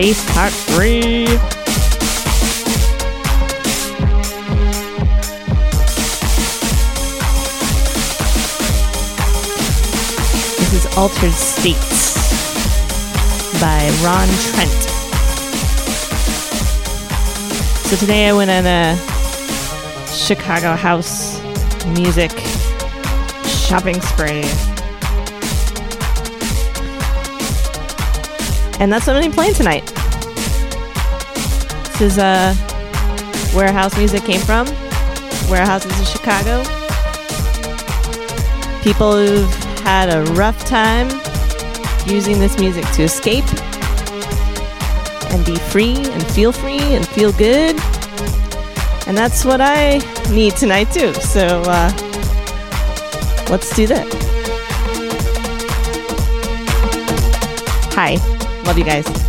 Bass Part 3. This is Altered States by Ron Trent. So today I went on a Chicago house music shopping spree. And that's what I'm playing tonight. This is uh, where house music came from. Warehouses in Chicago. People who've had a rough time using this music to escape and be free and feel free and feel good. And that's what I need tonight, too. So uh, let's do that. Hi. Love you guys.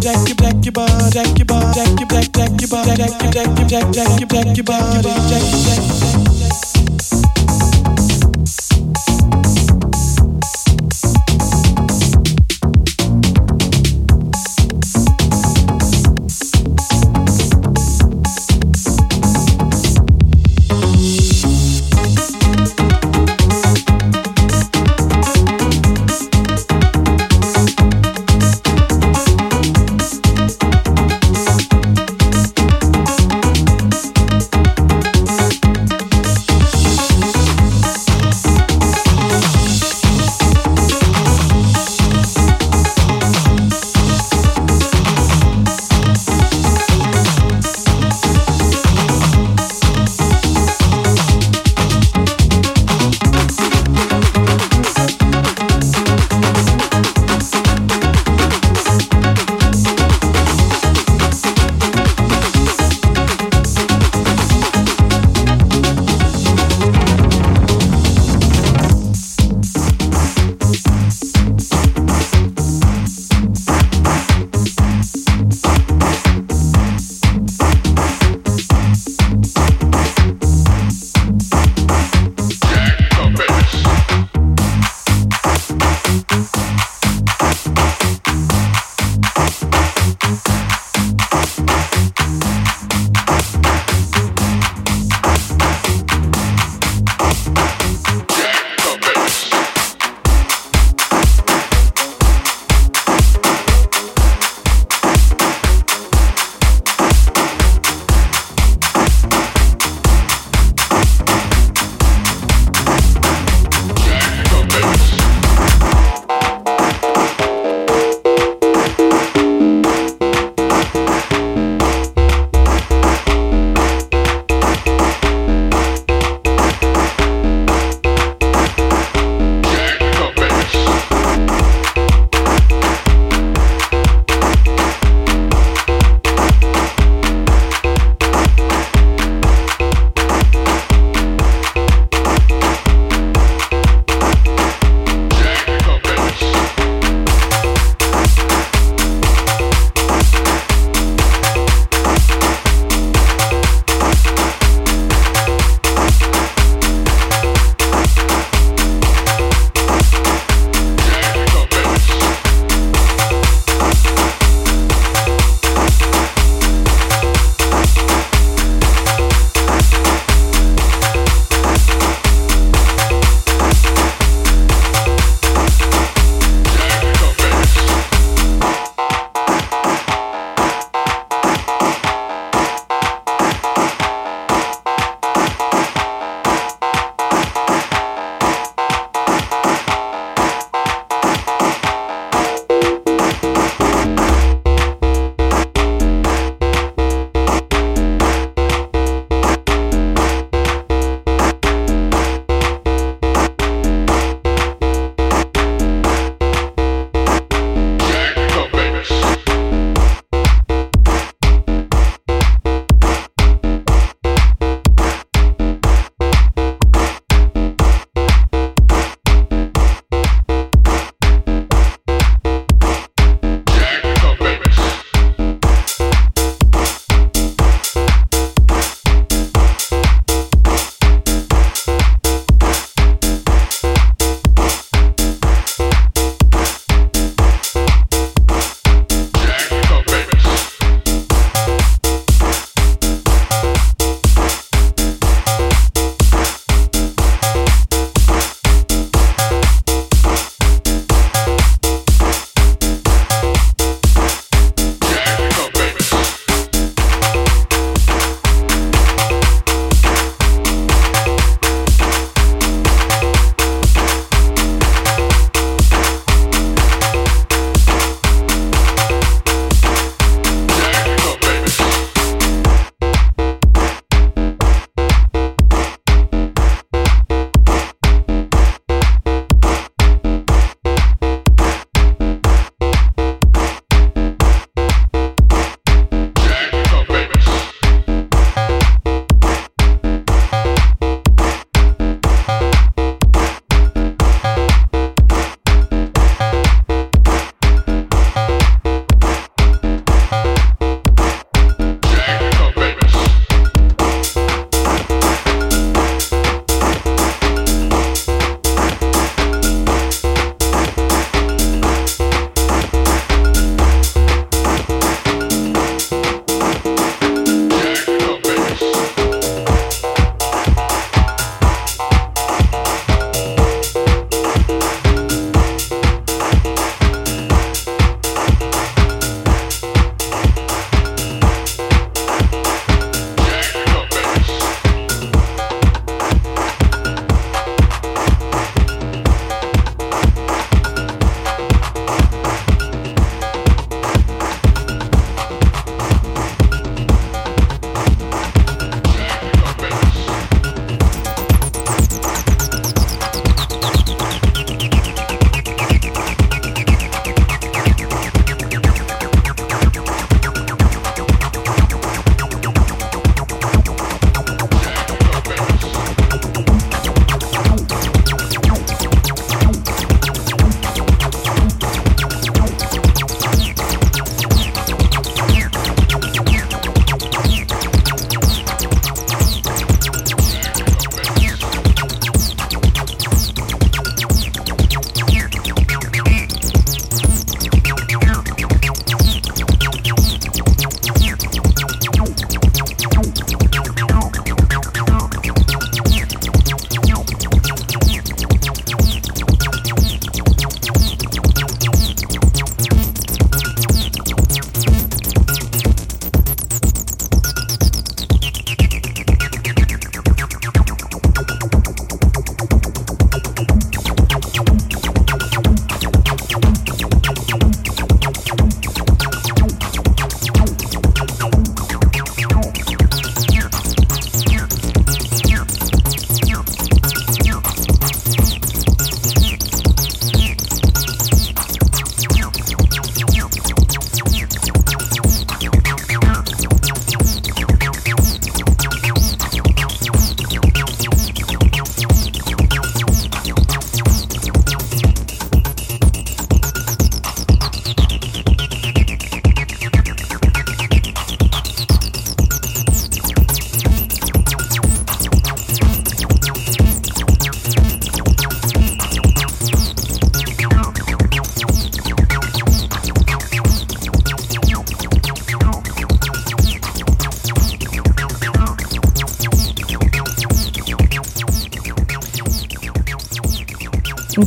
Jack your black your body, jack your body, jack your black, jack your body, jack your jack your jack your jack your body, jack your jack.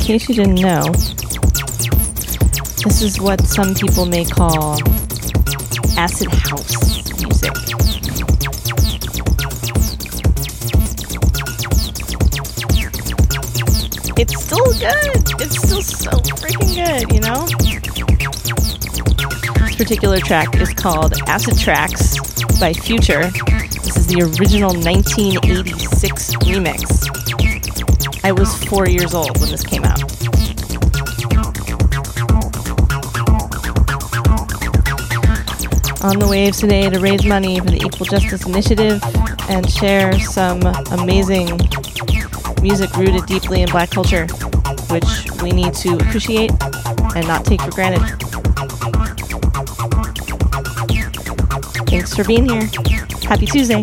Case you didn't know, this is what some people may call acid house music. It's still good. It's still so freaking good, you know? This particular track is called Acid Tracks by Phuture. This is the original 1986 remix. I was four years old when this came out. On the waves today to raise money for the Equal Justice Initiative and share some amazing music rooted deeply in black culture, which we need to appreciate and not take for granted. Thanks for being here. Happy Tuesday.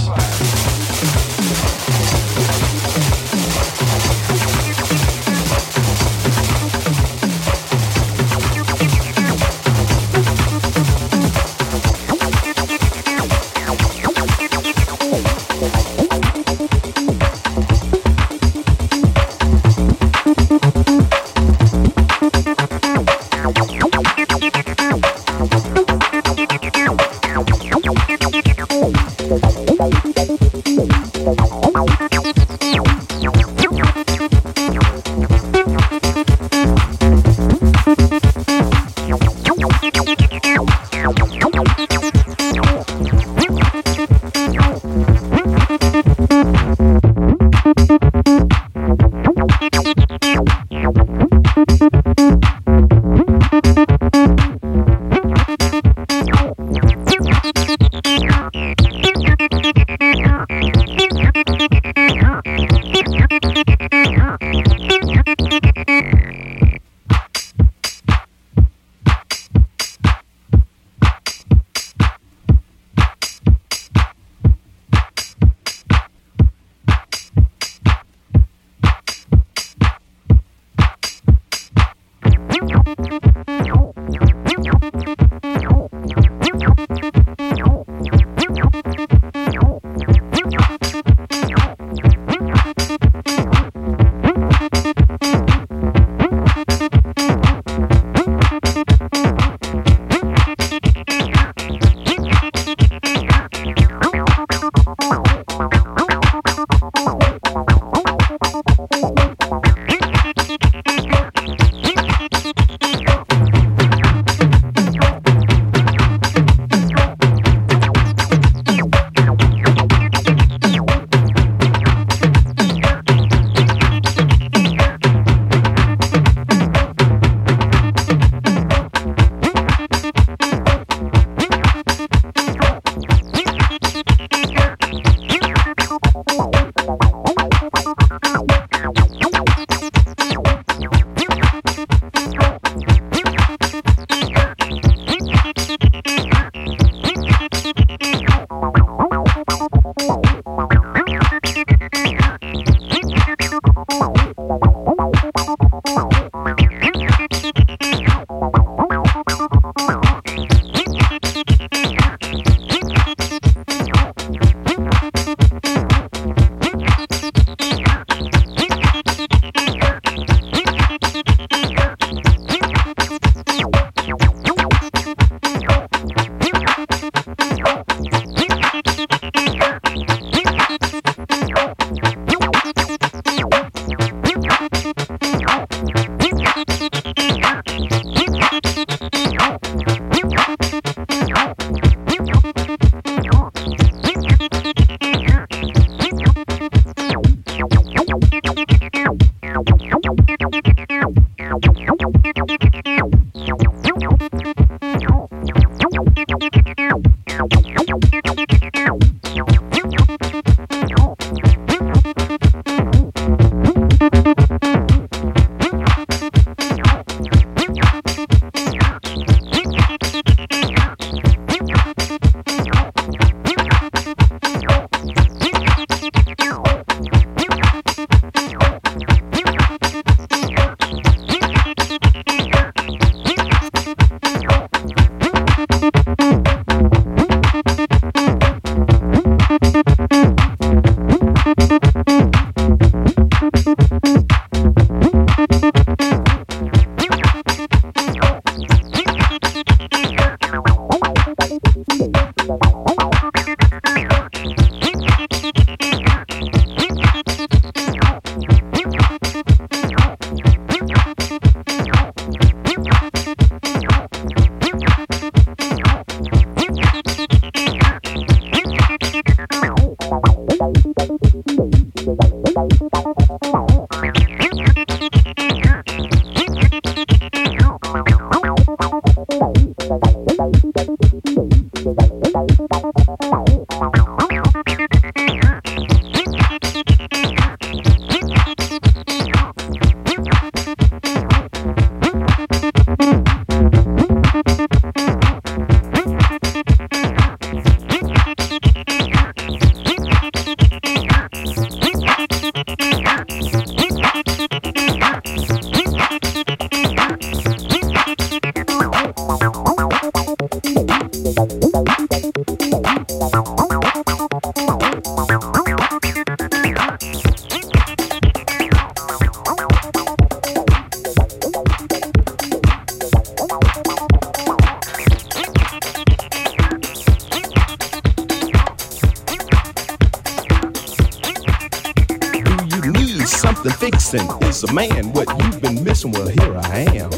Man what you've been missing. Well, here I am.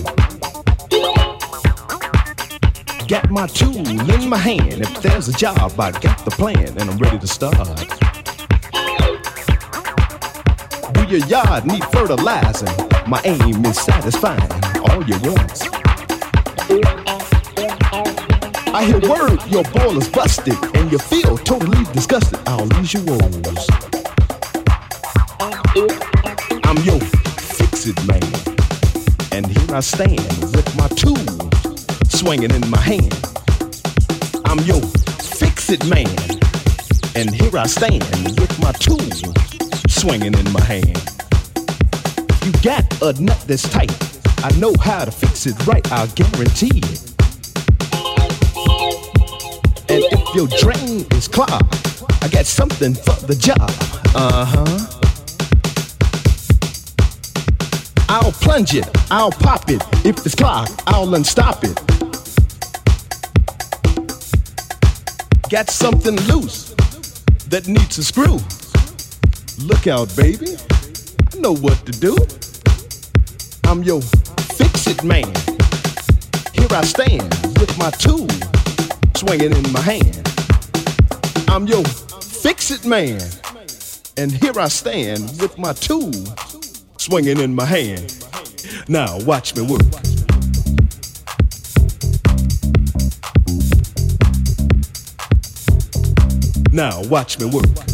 Got my tool in my hand. If there's a job, I got the plan and I'm ready to start. Do your yard need fertilizing? My aim is satisfying all your wants. I hear word your boiler's busted and you feel totally disgusted. I'll lose your woes. I'm your fix man. And here I stand with my tool swinging in my hand. I'm your fix it man. And here I stand with my tool swinging in my hand. You got a nut that's tight. I know how to fix it right, I'll guarantee it. And if your drain is clogged, I got something for the job. Uh huh. Plunge it, I'll pop it. If it's clogged, I'll unstop it. Got something loose that needs a screw. Look out, baby. I know what to do. I'm your fix it man. Here I stand with my tool swinging in my hand. I'm your fix it man. And here I stand with my tool swinging in my hand. Now watch me work. Now watch me work.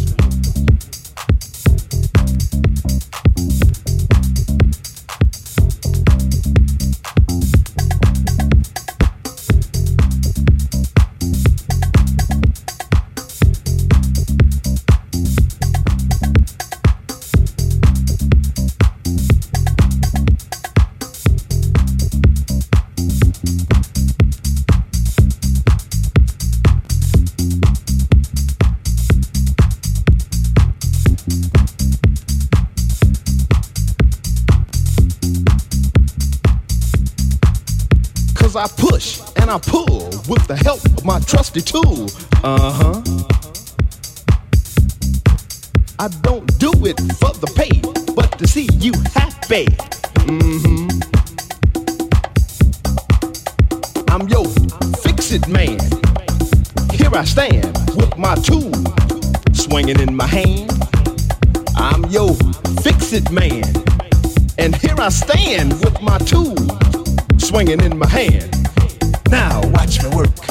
I push and I pull with the help of my trusty tool. Uh huh. I don't do it for the pay, but to see you happy. Mm hmm. I'm your fix it man. Here I stand with my tool swinging in my hand. I'm your fix it man. And here I stand with my tool swinging in my hand. Now watch me work.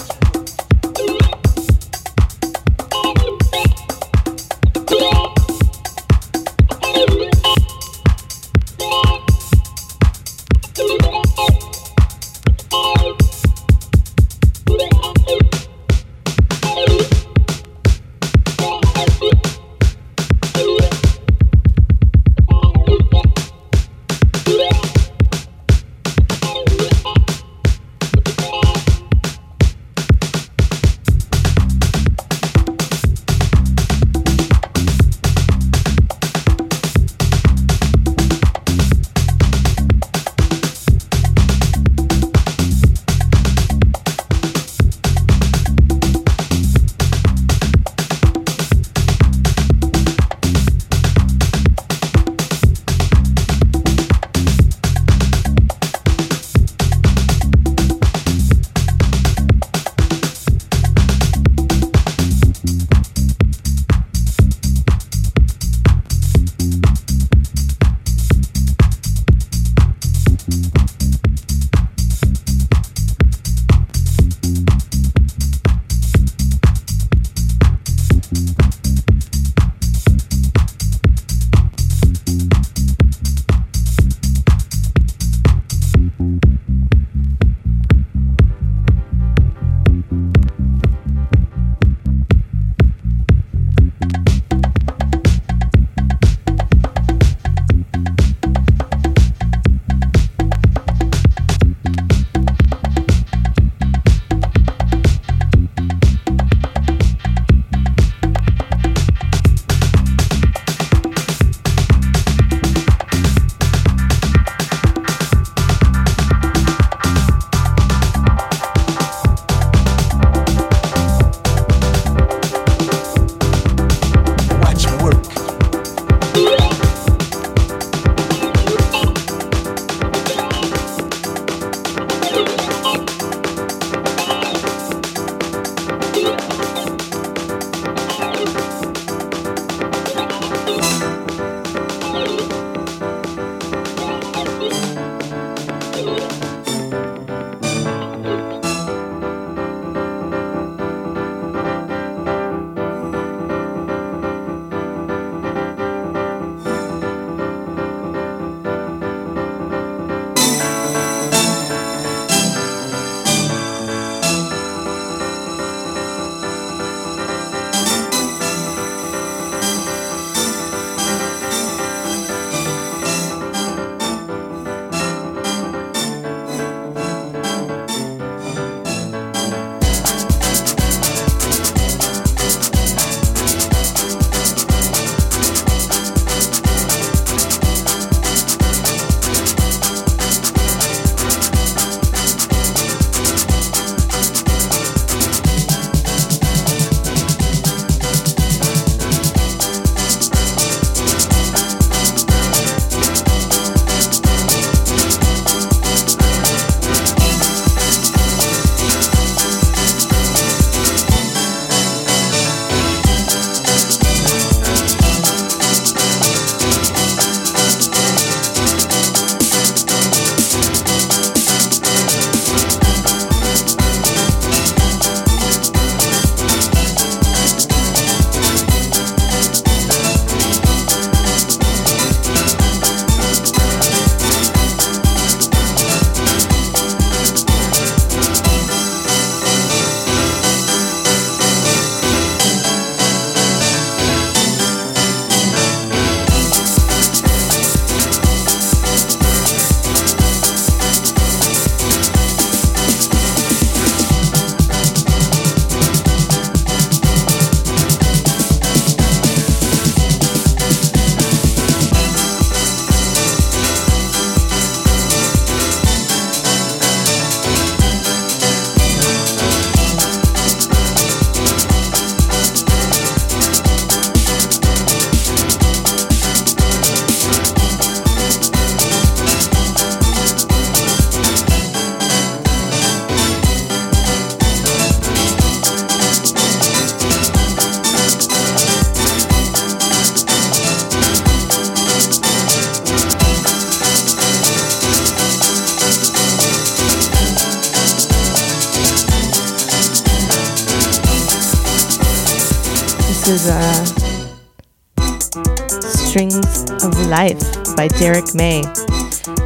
Derrick May.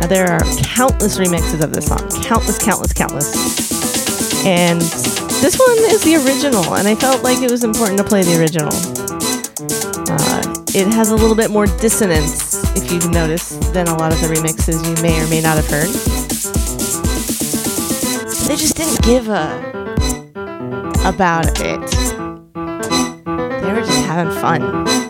Now, there are countless remixes of this song. Countless, countless, countless. And this one is the original, and I felt like it was important to play the original. Uh, it has a little bit more dissonance, if you've noticed, than a lot of the remixes you may or may not have heard. They just didn't give a about it. They were just having fun.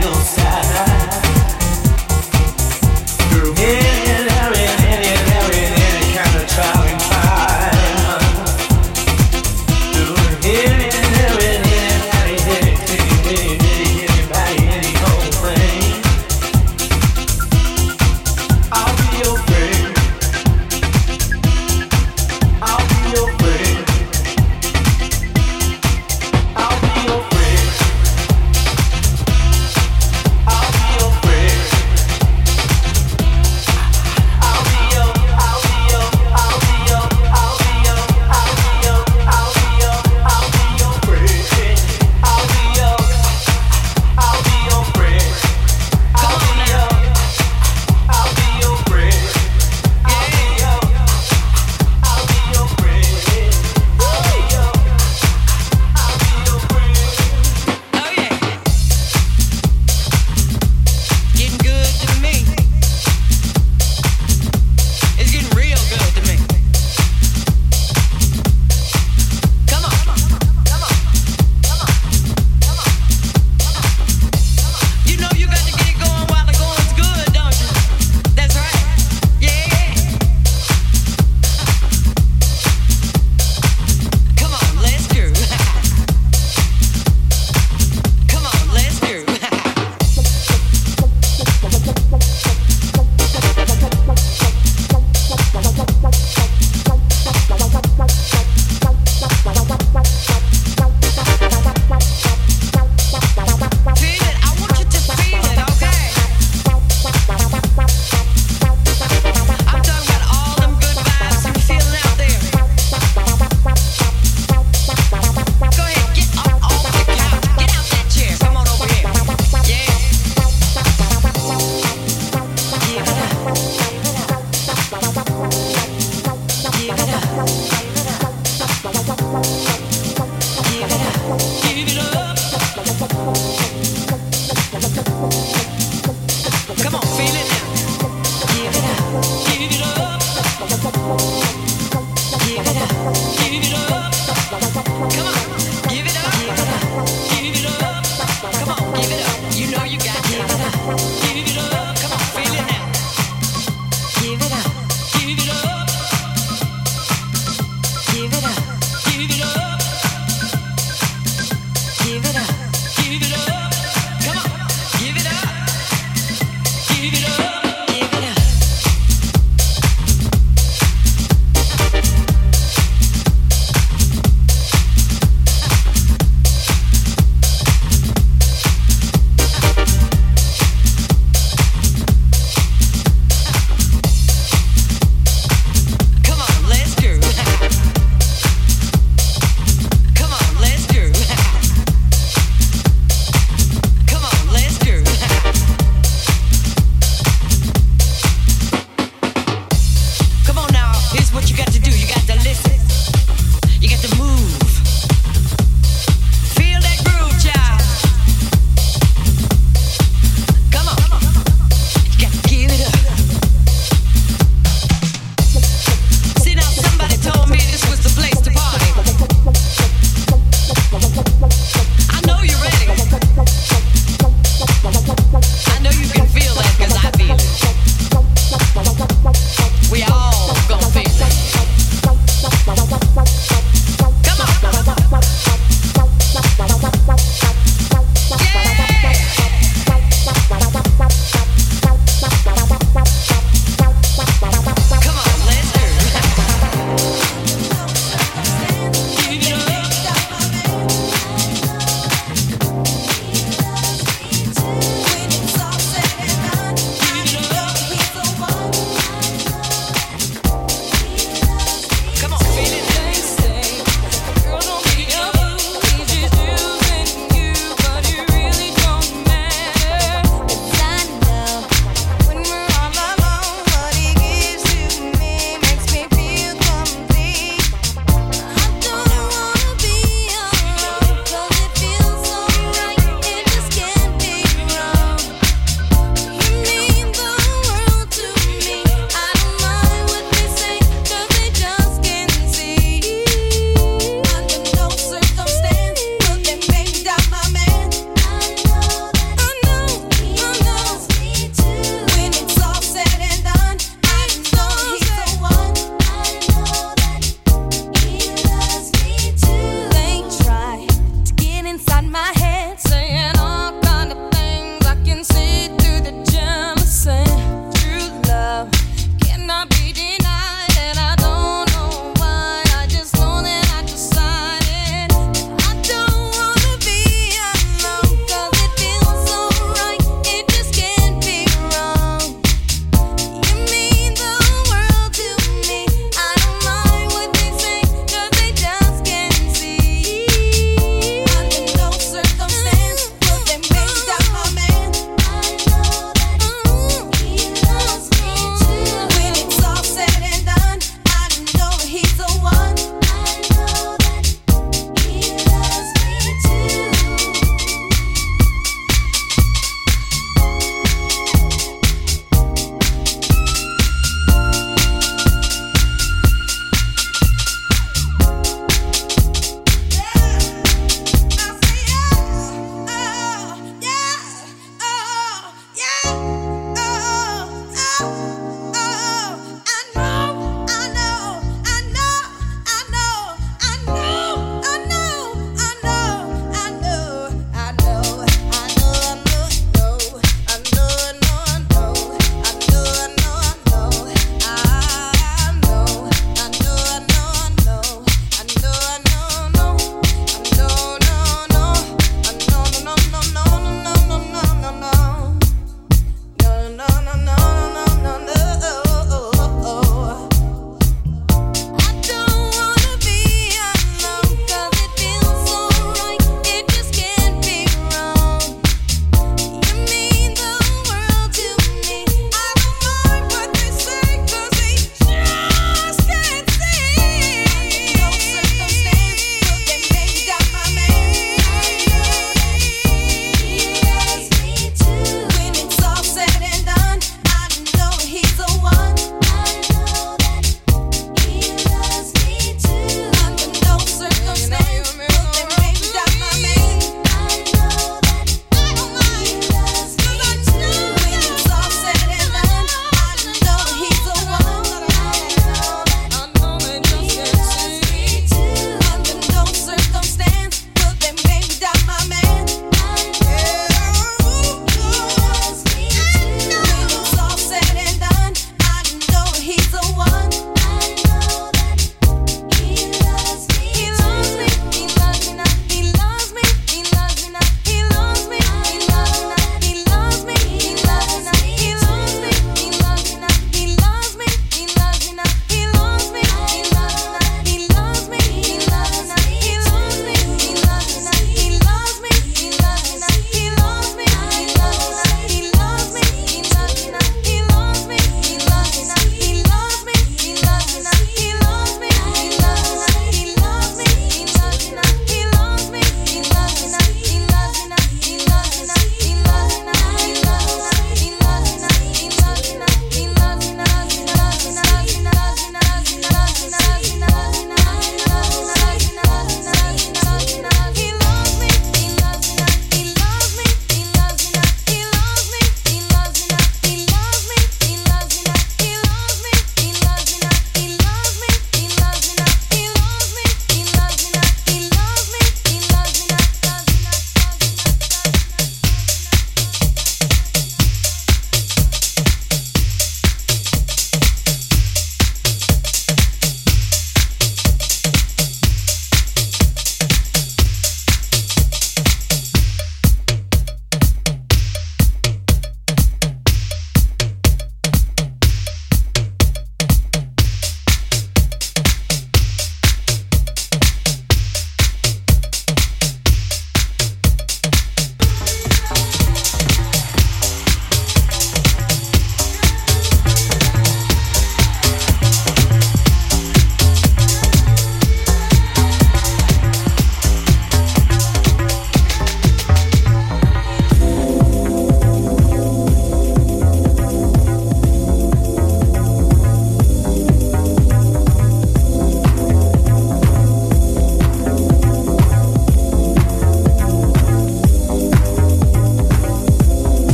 não se.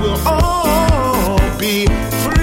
Will all be free.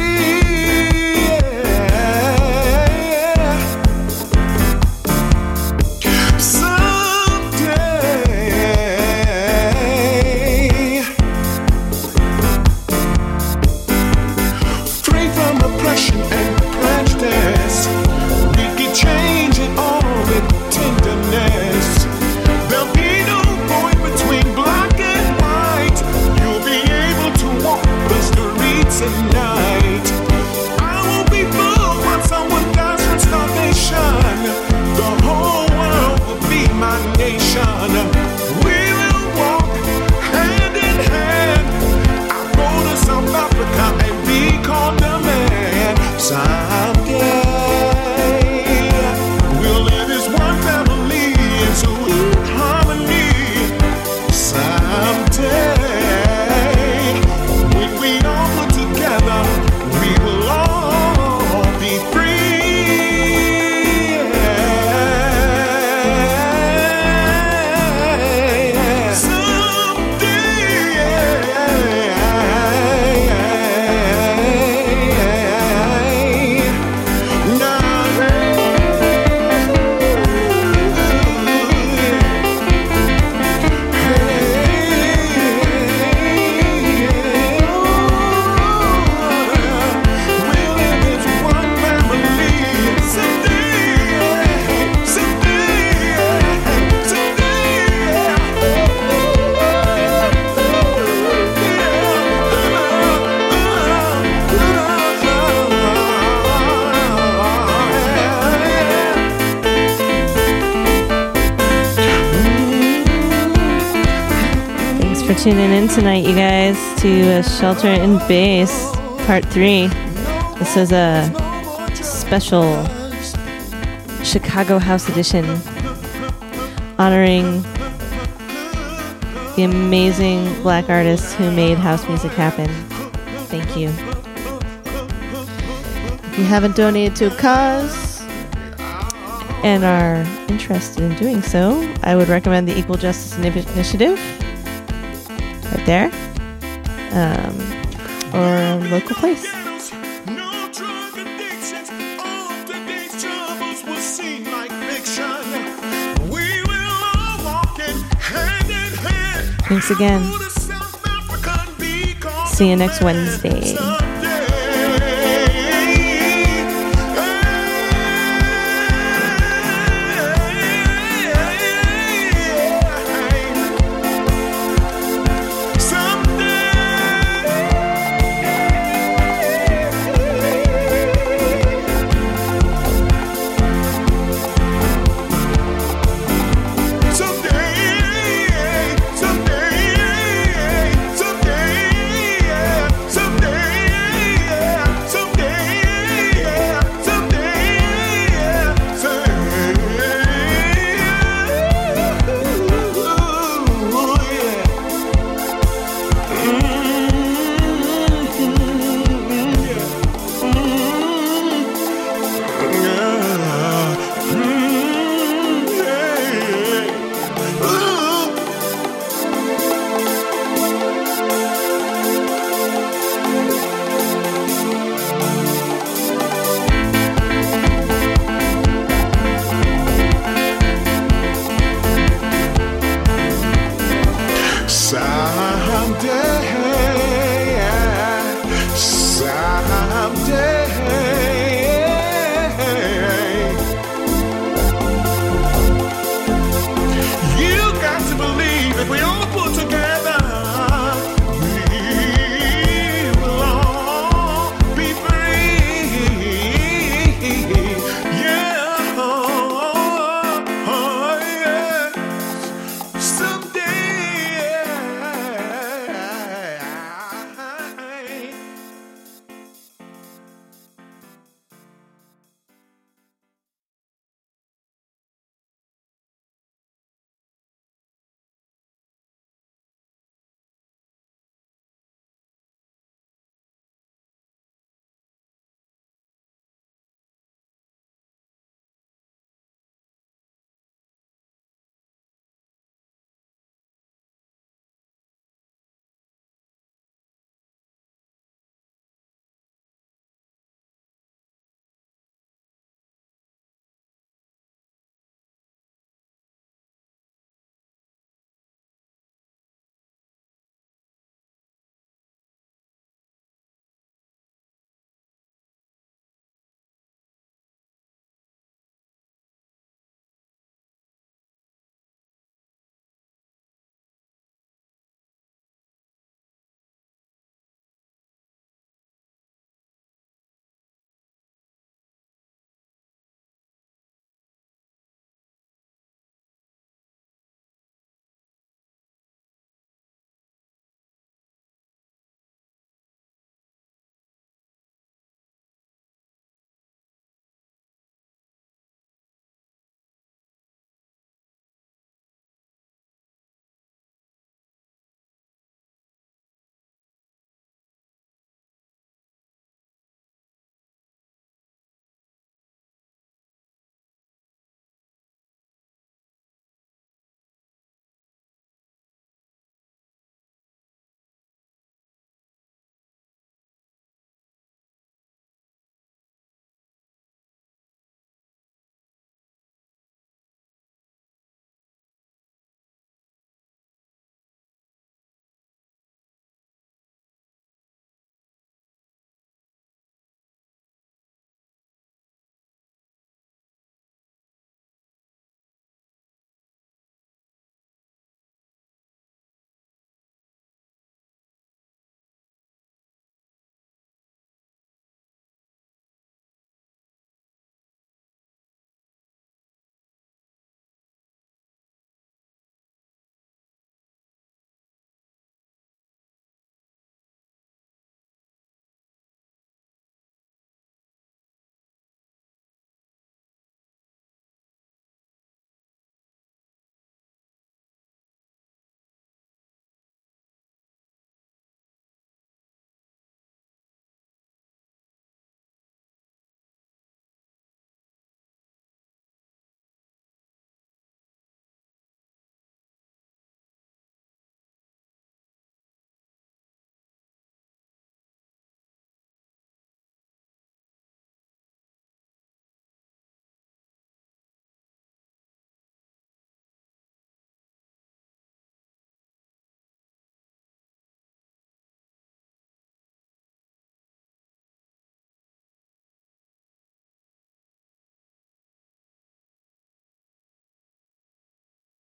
Tuning in tonight, you guys, to Shelter in Bass Part 3. This is a special Chicago House Edition honoring the amazing black artists who made house music happen. Thank you. If you haven't donated to a cause and are interested in doing so, I would recommend the Equal Justice Initiative right there, um, or a local place. Thanks again. See you next troubles I'm dead.